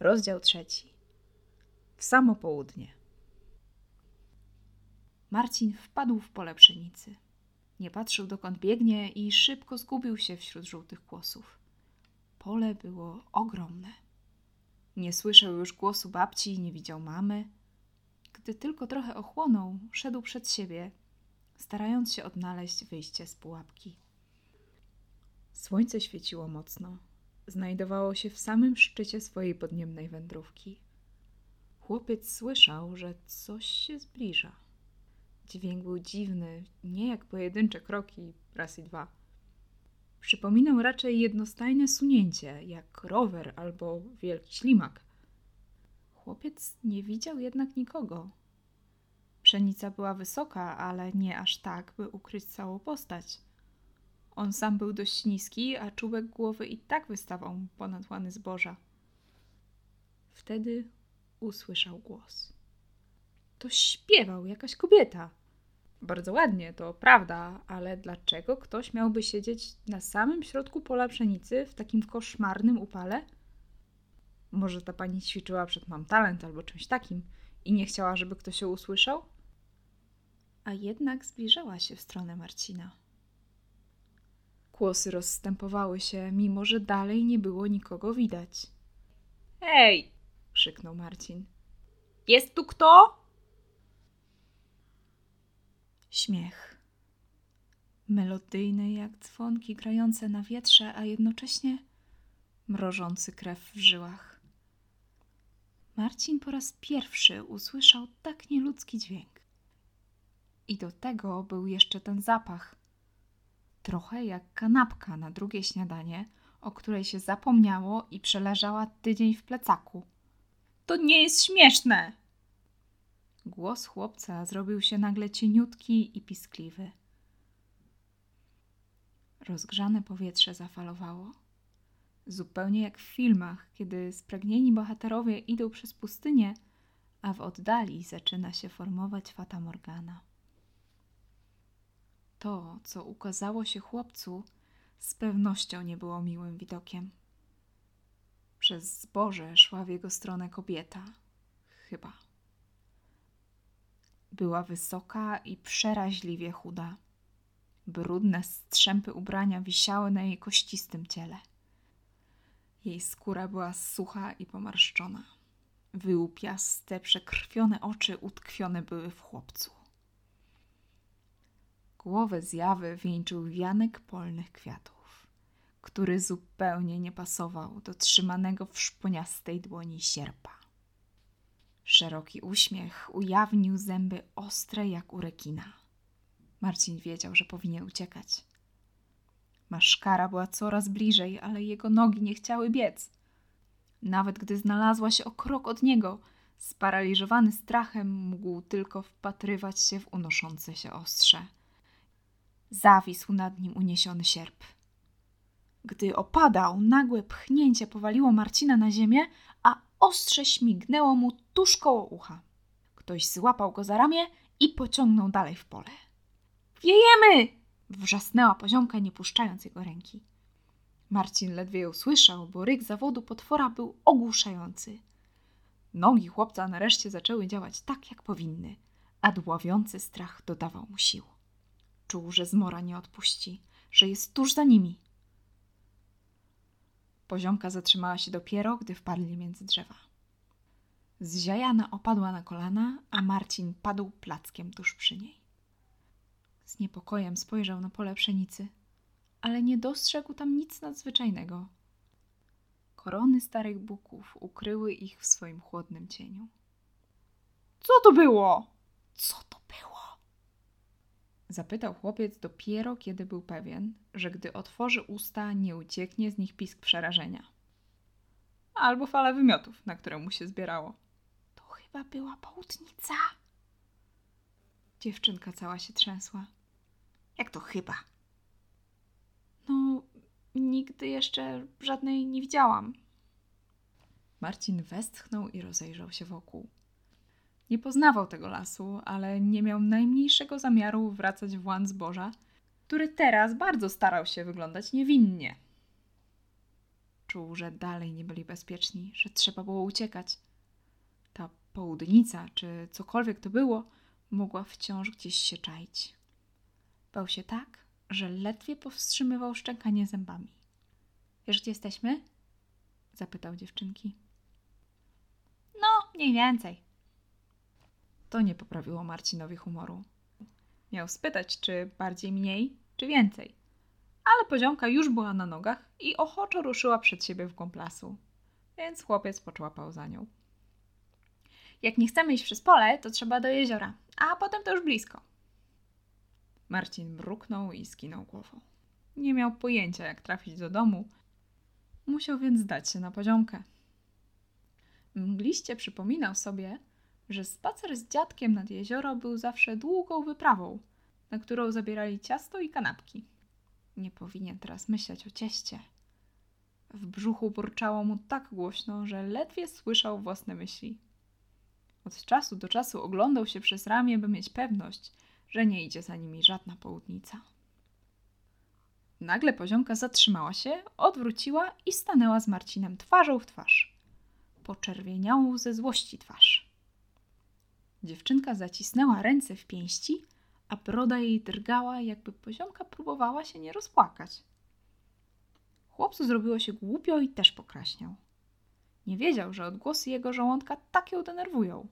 Rozdział trzeci. W samo południe. Marcin wpadł w pole pszenicy. Nie patrzył dokąd biegnie i szybko zgubił się wśród żółtych kłosów. Pole było ogromne. Nie słyszał już głosu babci, nie widział mamy. Gdy tylko trochę ochłonął, szedł przed siebie, starając się odnaleźć wyjście z pułapki. Słońce świeciło mocno. Znajdowało się w samym szczycie swojej podniemnej wędrówki. Chłopiec słyszał, że coś się zbliża. Dźwięk był dziwny, nie jak pojedyncze kroki, raz i dwa. Przypominał raczej jednostajne sunięcie, jak rower albo wielki ślimak. Chłopiec nie widział jednak nikogo. Pszenica była wysoka, ale nie aż tak, by ukryć całą postać. On sam był dość niski, a czubek głowy i tak wystawał ponad łany zboża. Wtedy usłyszał głos. To śpiewał jakaś kobieta. Bardzo ładnie, to prawda, ale dlaczego ktoś miałby siedzieć na samym środku pola pszenicy w takim koszmarnym upale? Może ta pani ćwiczyła przed Mam Talent albo czymś takim i nie chciała, żeby ktoś ją usłyszał? A jednak zbliżała się w stronę Marcina. Kłosy rozstępowały się, mimo że dalej nie było nikogo widać. Hej! krzyknął Marcin. Jest tu kto? Śmiech. Melodyjny jak dzwonki grające na wietrze, a jednocześnie mrożący krew w żyłach. Marcin po raz pierwszy usłyszał tak nieludzki dźwięk. I do tego był jeszcze ten zapach. Trochę jak kanapka na drugie śniadanie, o której się zapomniało i przeleżała tydzień w plecaku. To nie jest śmieszne! Głos chłopca zrobił się nagle cieniutki i piskliwy. Rozgrzane powietrze zafalowało. Zupełnie jak w filmach, kiedy spragnieni bohaterowie idą przez pustynię, a w oddali zaczyna się formować Fata Morgana. To, co ukazało się chłopcu, z pewnością nie było miłym widokiem. Przez zboże szła w jego stronę kobieta. Chyba. Była wysoka i przeraźliwie chuda. Brudne strzępy ubrania wisiały na jej kościstym ciele. Jej skóra była sucha i pomarszczona. Wyłupiaste, przekrwione oczy utkwione były w chłopcu. Głowę zjawy wieńczył wianek polnych kwiatów, który zupełnie nie pasował do trzymanego w szponiastej dłoni sierpa. Szeroki uśmiech ujawnił zęby ostre jak u rekina. Marcin wiedział, że powinien uciekać. Maszkara była coraz bliżej, ale jego nogi nie chciały biec. Nawet gdy znalazła się o krok od niego, sparaliżowany strachem mógł tylko wpatrywać się w unoszące się ostrze. Zawisł nad nim uniesiony sierp. Gdy opadał, nagłe pchnięcie powaliło Marcina na ziemię, a ostrze śmignęło mu tuż koło ucha. Ktoś złapał go za ramię i pociągnął dalej w pole. Wiejemy! Wrzasnęła poziomka, nie puszczając jego ręki. Marcin ledwie ją słyszał, bo ryk zawodu potwora był ogłuszający. Nogi chłopca nareszcie zaczęły działać tak, jak powinny, a dławiący strach dodawał mu sił. Czuł, że zmora nie odpuści, że jest tuż za nimi. Poziomka zatrzymała się dopiero, gdy wpadli między drzewa. Zziajana opadła na kolana, a Marcin padł plackiem tuż przy niej. Z niepokojem spojrzał na pole pszenicy, ale nie dostrzegł tam nic nadzwyczajnego. Korony starych buków ukryły ich w swoim chłodnym cieniu. Co to było? Co to było? Zapytał chłopiec dopiero, kiedy był pewien, że gdy otworzy usta, nie ucieknie z nich pisk przerażenia. Albo fala wymiotów, na które mu się zbierało. To chyba była południca. Dziewczynka cała się trzęsła. Jak to chyba? No, nigdy jeszcze żadnej nie widziałam. Marcin westchnął i rozejrzał się wokół. Nie poznawał tego lasu, ale nie miał najmniejszego zamiaru wracać w łan zboża, który teraz bardzo starał się wyglądać niewinnie. Czuł, że dalej nie byli bezpieczni, że trzeba było uciekać. Ta południca, czy cokolwiek to było, mogła wciąż gdzieś się czaić. Bał się tak, że ledwie powstrzymywał szczękanie zębami. Wiesz, gdzie jesteśmy? zapytał dziewczynki. No, mniej więcej. To nie poprawiło Marcinowi humoru. Miał spytać, czy bardziej mniej, czy więcej. Ale poziomka już była na nogach i ochoczo ruszyła przed siebie w głąb lasu. Więc chłopiec poczłapał za nią. Jak nie chcemy iść przez pole, to trzeba do jeziora, a potem to już blisko. Marcin mruknął i skinął głową. Nie miał pojęcia, jak trafić do domu. Musiał więc zdać się na poziomkę. Mgliście przypominał sobie, że spacer z dziadkiem nad jezioro był zawsze długą wyprawą, na którą zabierali ciasto i kanapki. Nie powinien teraz myśleć o cieście. W brzuchu burczało mu tak głośno, że ledwie słyszał własne myśli. Od czasu do czasu oglądał się przez ramię, by mieć pewność, że nie idzie za nimi żadna południca. Nagle poziomka zatrzymała się, odwróciła i stanęła z Marcinem twarzą w twarz. Poczerwieniałą ze złości twarz. Dziewczynka zacisnęła ręce w pięści, a broda jej drgała, jakby poziomka próbowała się nie rozpłakać. Chłopcu zrobiło się głupio i też pokraśniał. Nie wiedział, że odgłosy jego żołądka tak ją denerwują.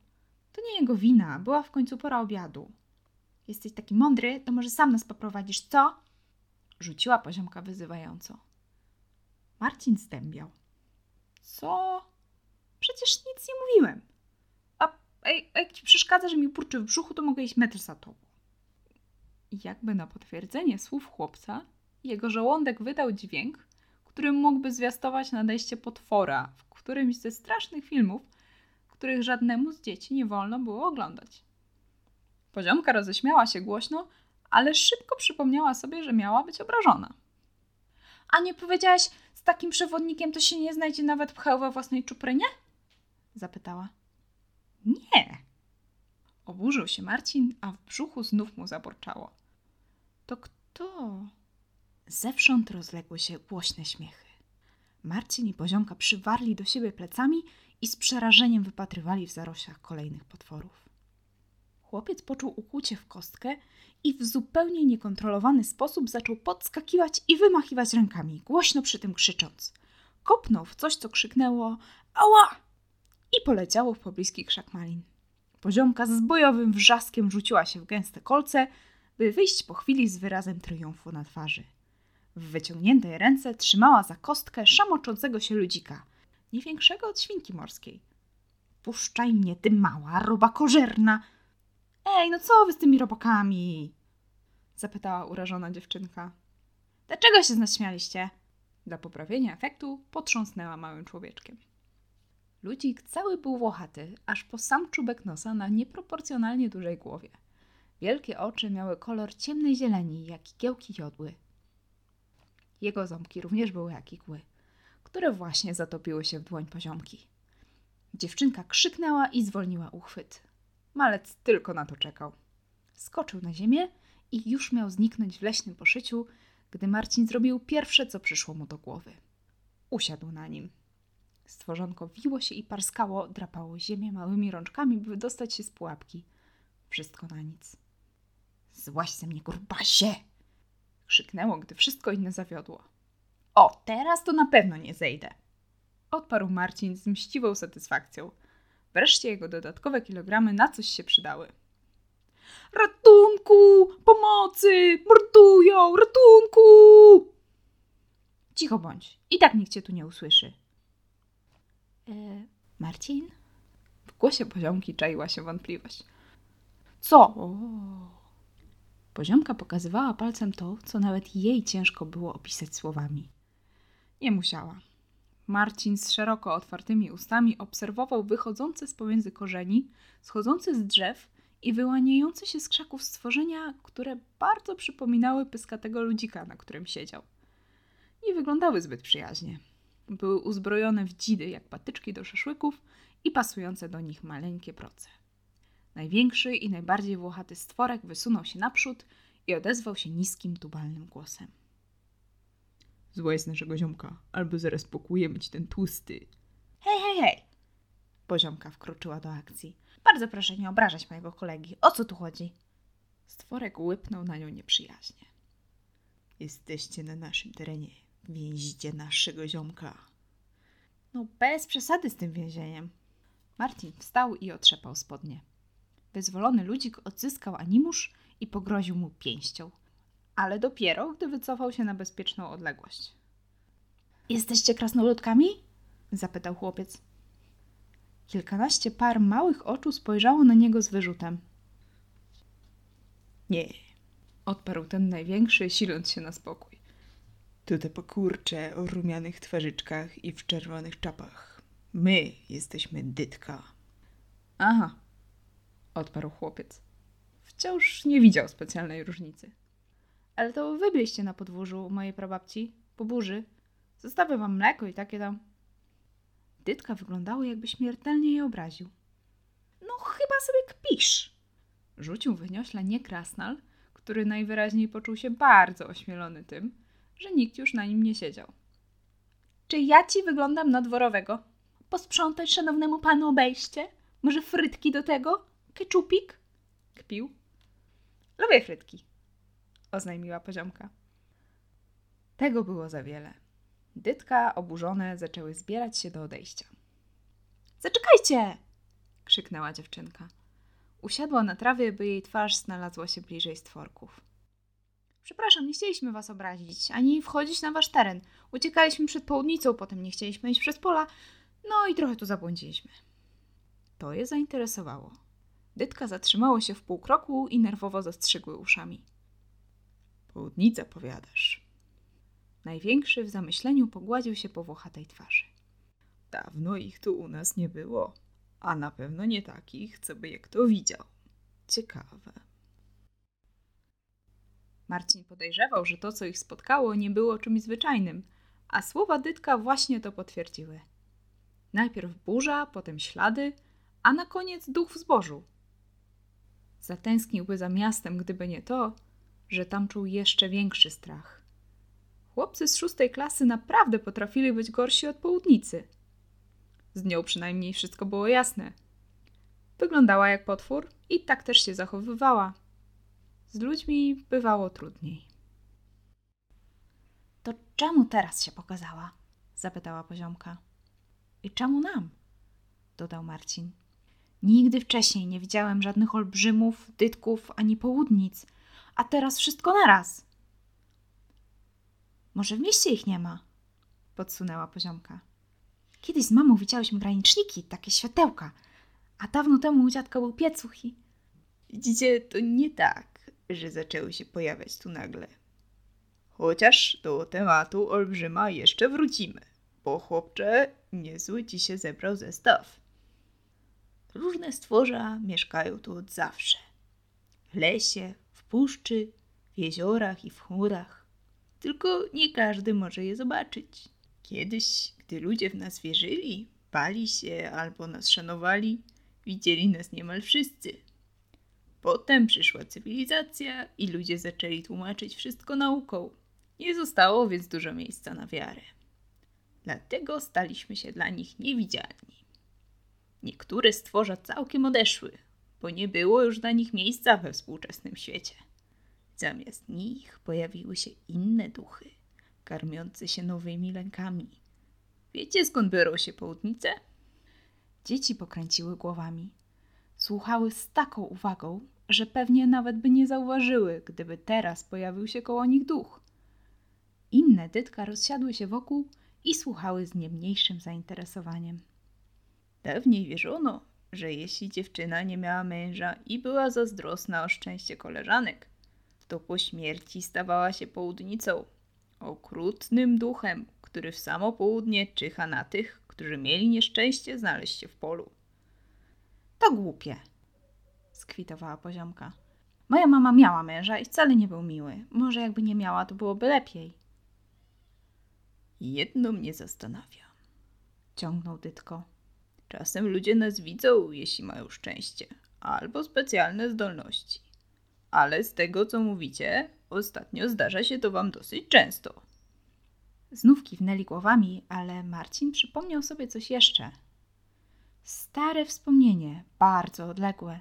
To nie jego wina, była w końcu pora obiadu. Jesteś taki mądry, to może sam nas poprowadzisz, co? Rzuciła poziomka wyzywająco. Marcin zdębiał. Co? Przecież nic nie mówiłem. A, jak ci przeszkadza, że mi purczy w brzuchu, to mogę iść metr za tobą. I jakby na potwierdzenie słów chłopca, jego żołądek wydał dźwięk, który mógłby zwiastować nadejście potwora w którymś ze strasznych filmów, których żadnemu z dzieci nie wolno było oglądać. Poziomka roześmiała się głośno, ale szybko przypomniała sobie, że miała być obrażona. A nie powiedziałaś, z takim przewodnikiem to się nie znajdzie nawet pcheł we własnej czuprynie? Zapytała. Nie. Oburzył się Marcin, a w brzuchu znów mu zaborczało. To kto? Zewsząd rozległy się głośne śmiechy. Marcin i poziomka przywarli do siebie plecami i z przerażeniem wypatrywali w zaroślach kolejnych potworów. Chłopiec poczuł ukłucie w kostkę i w zupełnie niekontrolowany sposób zaczął podskakiwać i wymachiwać rękami, głośno przy tym krzycząc. Kopnął w coś, co krzyknęło ała i poleciało w pobliski krzak malin. Poziomka z bojowym wrzaskiem rzuciła się w gęste kolce, by wyjść po chwili z wyrazem triumfu na twarzy. W wyciągniętej ręce trzymała za kostkę szamoczącego się ludzika, nie większego od świnki morskiej. Puszczaj mnie, ty mała robakożerna! Ej, no co wy z tymi robakami? Zapytała urażona dziewczynka. Dlaczego się z nas? Dla poprawienia efektu potrząsnęła małym człowieczkiem. Ludzik cały był włochaty, aż po sam czubek nosa na nieproporcjonalnie dużej głowie. Wielkie oczy miały kolor ciemnej zieleni, jak igiełki jodły. Jego ząbki również były jak igły, które właśnie zatopiły się w dłoń poziomki. Dziewczynka krzyknęła i zwolniła uchwyt. Malec tylko na to czekał. Skoczył na ziemię i już miał zniknąć w leśnym poszyciu, gdy Marcin zrobił pierwsze, co przyszło mu do głowy. Usiadł na nim. Stworzonko wiło się i parskało, drapało ziemię małymi rączkami, by wydostać się z pułapki. Wszystko na nic. Złaś ze mnie, grbasie! Krzyknęło, gdy wszystko inne zawiodło. O, teraz to na pewno nie zejdę! Odparł Marcin z mściwą satysfakcją. Wreszcie jego dodatkowe kilogramy na coś się przydały. Ratunku! Pomocy! Mordują! Ratunku! Cicho bądź. I tak nikt cię tu nie usłyszy. E, Marcin? W głosie poziomki czaiła się wątpliwość. Co? O. Poziomka pokazywała palcem to, co nawet jej ciężko było opisać słowami. Nie musiała. Marcin z szeroko otwartymi ustami obserwował wychodzące z pomiędzy korzeni, schodzące z drzew i wyłaniające się z krzaków stworzenia, które bardzo przypominały pyskatego ludzika, na którym siedział. Nie wyglądały zbyt przyjaźnie. Były uzbrojone w dzidy jak patyczki do szaszłyków i pasujące do nich maleńkie proce. Największy i najbardziej włochaty stworek wysunął się naprzód i odezwał się niskim, tubalnym głosem. Zła z naszego ziomka, albo zaraz pokujemy ci ten tłusty. Hej, hej, hej! Poziomka wkroczyła do akcji. Bardzo proszę nie obrażać mojego kolegi. O co tu chodzi? Stworek łypnął na nią nieprzyjaźnie. Jesteście na naszym terenie. Więzicie naszego ziomka. No bez przesady z tym więzieniem. Martin wstał i otrzepał spodnie. Wyzwolony ludzik odzyskał animusz i pogroził mu pięścią. Ale dopiero, gdy wycofał się na bezpieczną odległość. Jesteście krasnoludkami? zapytał chłopiec. Kilkanaście par małych oczu spojrzało na niego z wyrzutem. Nie, Odparł ten największy, siląc się na spokój. To te pokurcze o rumianych twarzyczkach i w czerwonych czapach. My jesteśmy Dytka. Aha, odparł chłopiec. Wciąż nie widział specjalnej różnicy. Ale to wy byliście na podwórzu mojej prababci, po burzy. Zostawię wam mleko i takie tam. Dytka wyglądało, jakby śmiertelnie je obraził. No, chyba sobie kpisz. Rzucił wyniośle nie krasnal, który najwyraźniej poczuł się bardzo ośmielony tym, że nikt już na nim nie siedział. Czy ja ci wyglądam na dworowego? Posprzątać szanownemu panu obejście? Może frytki do tego? Keczupik? Kpił. Lubię frytki, oznajmiła poziomka. Tego było za wiele. Dytka, oburzone, zaczęły zbierać się do odejścia. Zaczekajcie! krzyknęła dziewczynka. Usiadła na trawie, by jej twarz znalazła się bliżej stworków. Przepraszam, nie chcieliśmy was obrazić, ani wchodzić na wasz teren. Uciekaliśmy przed południcą, potem nie chcieliśmy iść przez pola, no i trochę tu zabłądziliśmy. To je zainteresowało. Dytka zatrzymało się w pół kroku i nerwowo zastrzygły uszami. Południca, powiadasz. Największy w zamyśleniu pogładził się po włochatej twarzy. Dawno ich tu u nas nie było, a na pewno nie takich, co by je kto widział. Ciekawe. Marcin podejrzewał, że to, co ich spotkało, nie było czymś zwyczajnym, a słowa Dytka właśnie to potwierdziły. Najpierw burza, potem ślady, a na koniec duch w zbożu. Zatęskniłby za miastem, gdyby nie to, że tam czuł jeszcze większy strach. Chłopcy z szóstej klasy naprawdę potrafili być gorsi od południcy. Z nią przynajmniej wszystko było jasne. Wyglądała jak potwór i tak też się zachowywała. Z ludźmi bywało trudniej. To czemu teraz się pokazała? zapytała poziomka. I czemu nam? dodał Marcin. Nigdy wcześniej nie widziałem żadnych olbrzymów, dytków ani południc, a teraz wszystko naraz. Może w mieście ich nie ma? podsunęła poziomka. Kiedyś z mamą widziałyśmy graniczniki, takie światełka, a dawno temu u dziadka był piecuch i... Widzicie, to nie tak, że zaczęły się pojawiać tu nagle. Chociaż do tematu olbrzyma jeszcze wrócimy, bo chłopcze, niezły ci się zebrał zestaw. Różne stworza mieszkają tu od zawsze. W lesie, w puszczy, w jeziorach i w chmurach. Tylko nie każdy może je zobaczyć. Kiedyś, gdy ludzie w nas wierzyli, bali się albo nas szanowali, widzieli nas niemal wszyscy. Potem przyszła cywilizacja i ludzie zaczęli tłumaczyć wszystko nauką. Nie zostało więc dużo miejsca na wiarę. Dlatego staliśmy się dla nich niewidzialni. Niektóre stworza całkiem odeszły, bo nie było już dla nich miejsca we współczesnym świecie. Zamiast nich pojawiły się inne duchy, karmiące się nowymi lękami. Wiecie skąd biorą się południce? Dzieci pokręciły głowami. Słuchały z taką uwagą, że pewnie nawet by nie zauważyły, gdyby teraz pojawił się koło nich duch. Inne dytka rozsiadły się wokół i słuchały z nie mniejszym zainteresowaniem. Dawniej wierzono, że jeśli dziewczyna nie miała męża i była zazdrosna o szczęście koleżanek, to po śmierci stawała się południcą, okrutnym duchem, który w samo południe czyha na tych, którzy mieli nieszczęście znaleźć się w polu. To głupie, skwitowała poziomka. Moja mama miała męża i wcale nie był miły. Może jakby nie miała, to byłoby lepiej. Jedno mnie zastanawia, Ciągnął Dytko. Czasem ludzie nas widzą, jeśli mają szczęście, albo specjalne zdolności. Ale z tego, co mówicie, ostatnio zdarza się to wam dosyć często. Znów kiwnęli głowami, ale Marcin przypomniał sobie coś jeszcze. Stare wspomnienie, bardzo odległe,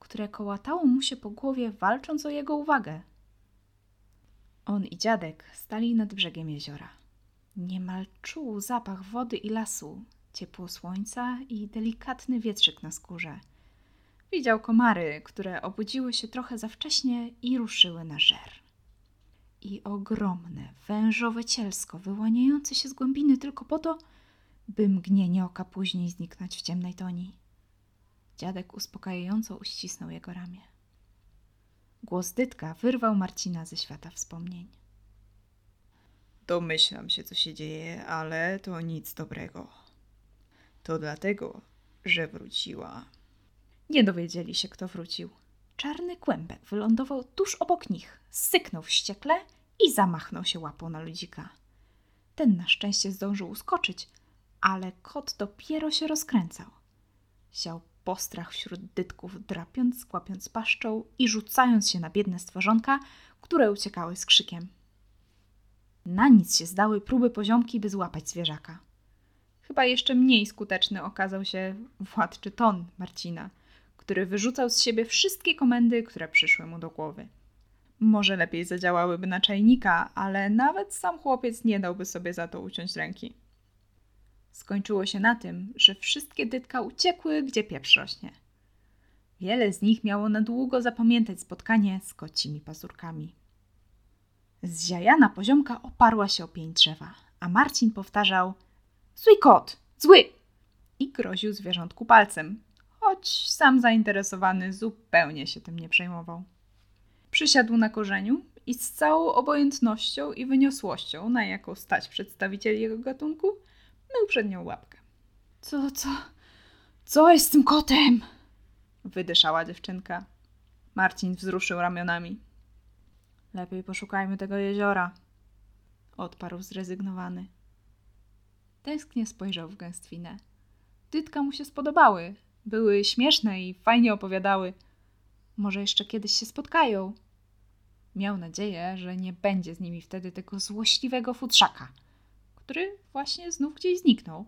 które kołatało mu się po głowie, walcząc o jego uwagę. On i dziadek stali nad brzegiem jeziora. Niemal czuł zapach wody i lasu, ciepło słońca i delikatny wietrzyk na skórze. Widział komary, które obudziły się trochę za wcześnie i ruszyły na żer. I ogromne, wężowe cielsko wyłaniające się z głębiny tylko po to, by mgnienie oka później zniknąć w ciemnej toni. Dziadek uspokajająco uścisnął jego ramię. Głos Dytka wyrwał Marcina ze świata wspomnień. Domyślam się, co się dzieje, ale to nic dobrego. To dlatego, że wróciła. Nie dowiedzieli się, kto wrócił. Czarny kłębek wylądował tuż obok nich, syknął wściekle i zamachnął się łapą na ludzika. Ten na szczęście zdążył uskoczyć, ale kot dopiero się rozkręcał. Siał postrach wśród dytków, drapiąc, kłapiąc paszczą i rzucając się na biedne stworzonka, które uciekały z krzykiem. Na nic się zdały próby poziomki, by złapać zwierzaka. Chyba jeszcze mniej skuteczny okazał się władczy ton Marcina, który wyrzucał z siebie wszystkie komendy, które przyszły mu do głowy. Może lepiej zadziałałyby na czajnika, ale nawet sam chłopiec nie dałby sobie za to uciąć ręki. Skończyło się na tym, że wszystkie dytka uciekły, gdzie pieprz rośnie. Wiele z nich miało na długo zapamiętać spotkanie z kocimi pazurkami. Zziajana poziomka oparła się o pień drzewa, a Marcin powtarzał Zły kot! Zły! I groził zwierzątku palcem, choć sam zainteresowany zupełnie się tym nie przejmował. Przysiadł na korzeniu i z całą obojętnością i wyniosłością, na jaką stać przedstawicieli jego gatunku, mył przed nią łapkę. Co, co, co jest z tym kotem? Wydyszała dziewczynka. Marcin wzruszył ramionami. Lepiej poszukajmy tego jeziora, odparł zrezygnowany. Tęsknie spojrzał w gęstwinę. Dytka mu się spodobały. Były śmieszne i fajnie opowiadały. Może jeszcze kiedyś się spotkają. Miał nadzieję, że nie będzie z nimi wtedy tego złośliwego futrzaka, który właśnie znów gdzieś zniknął.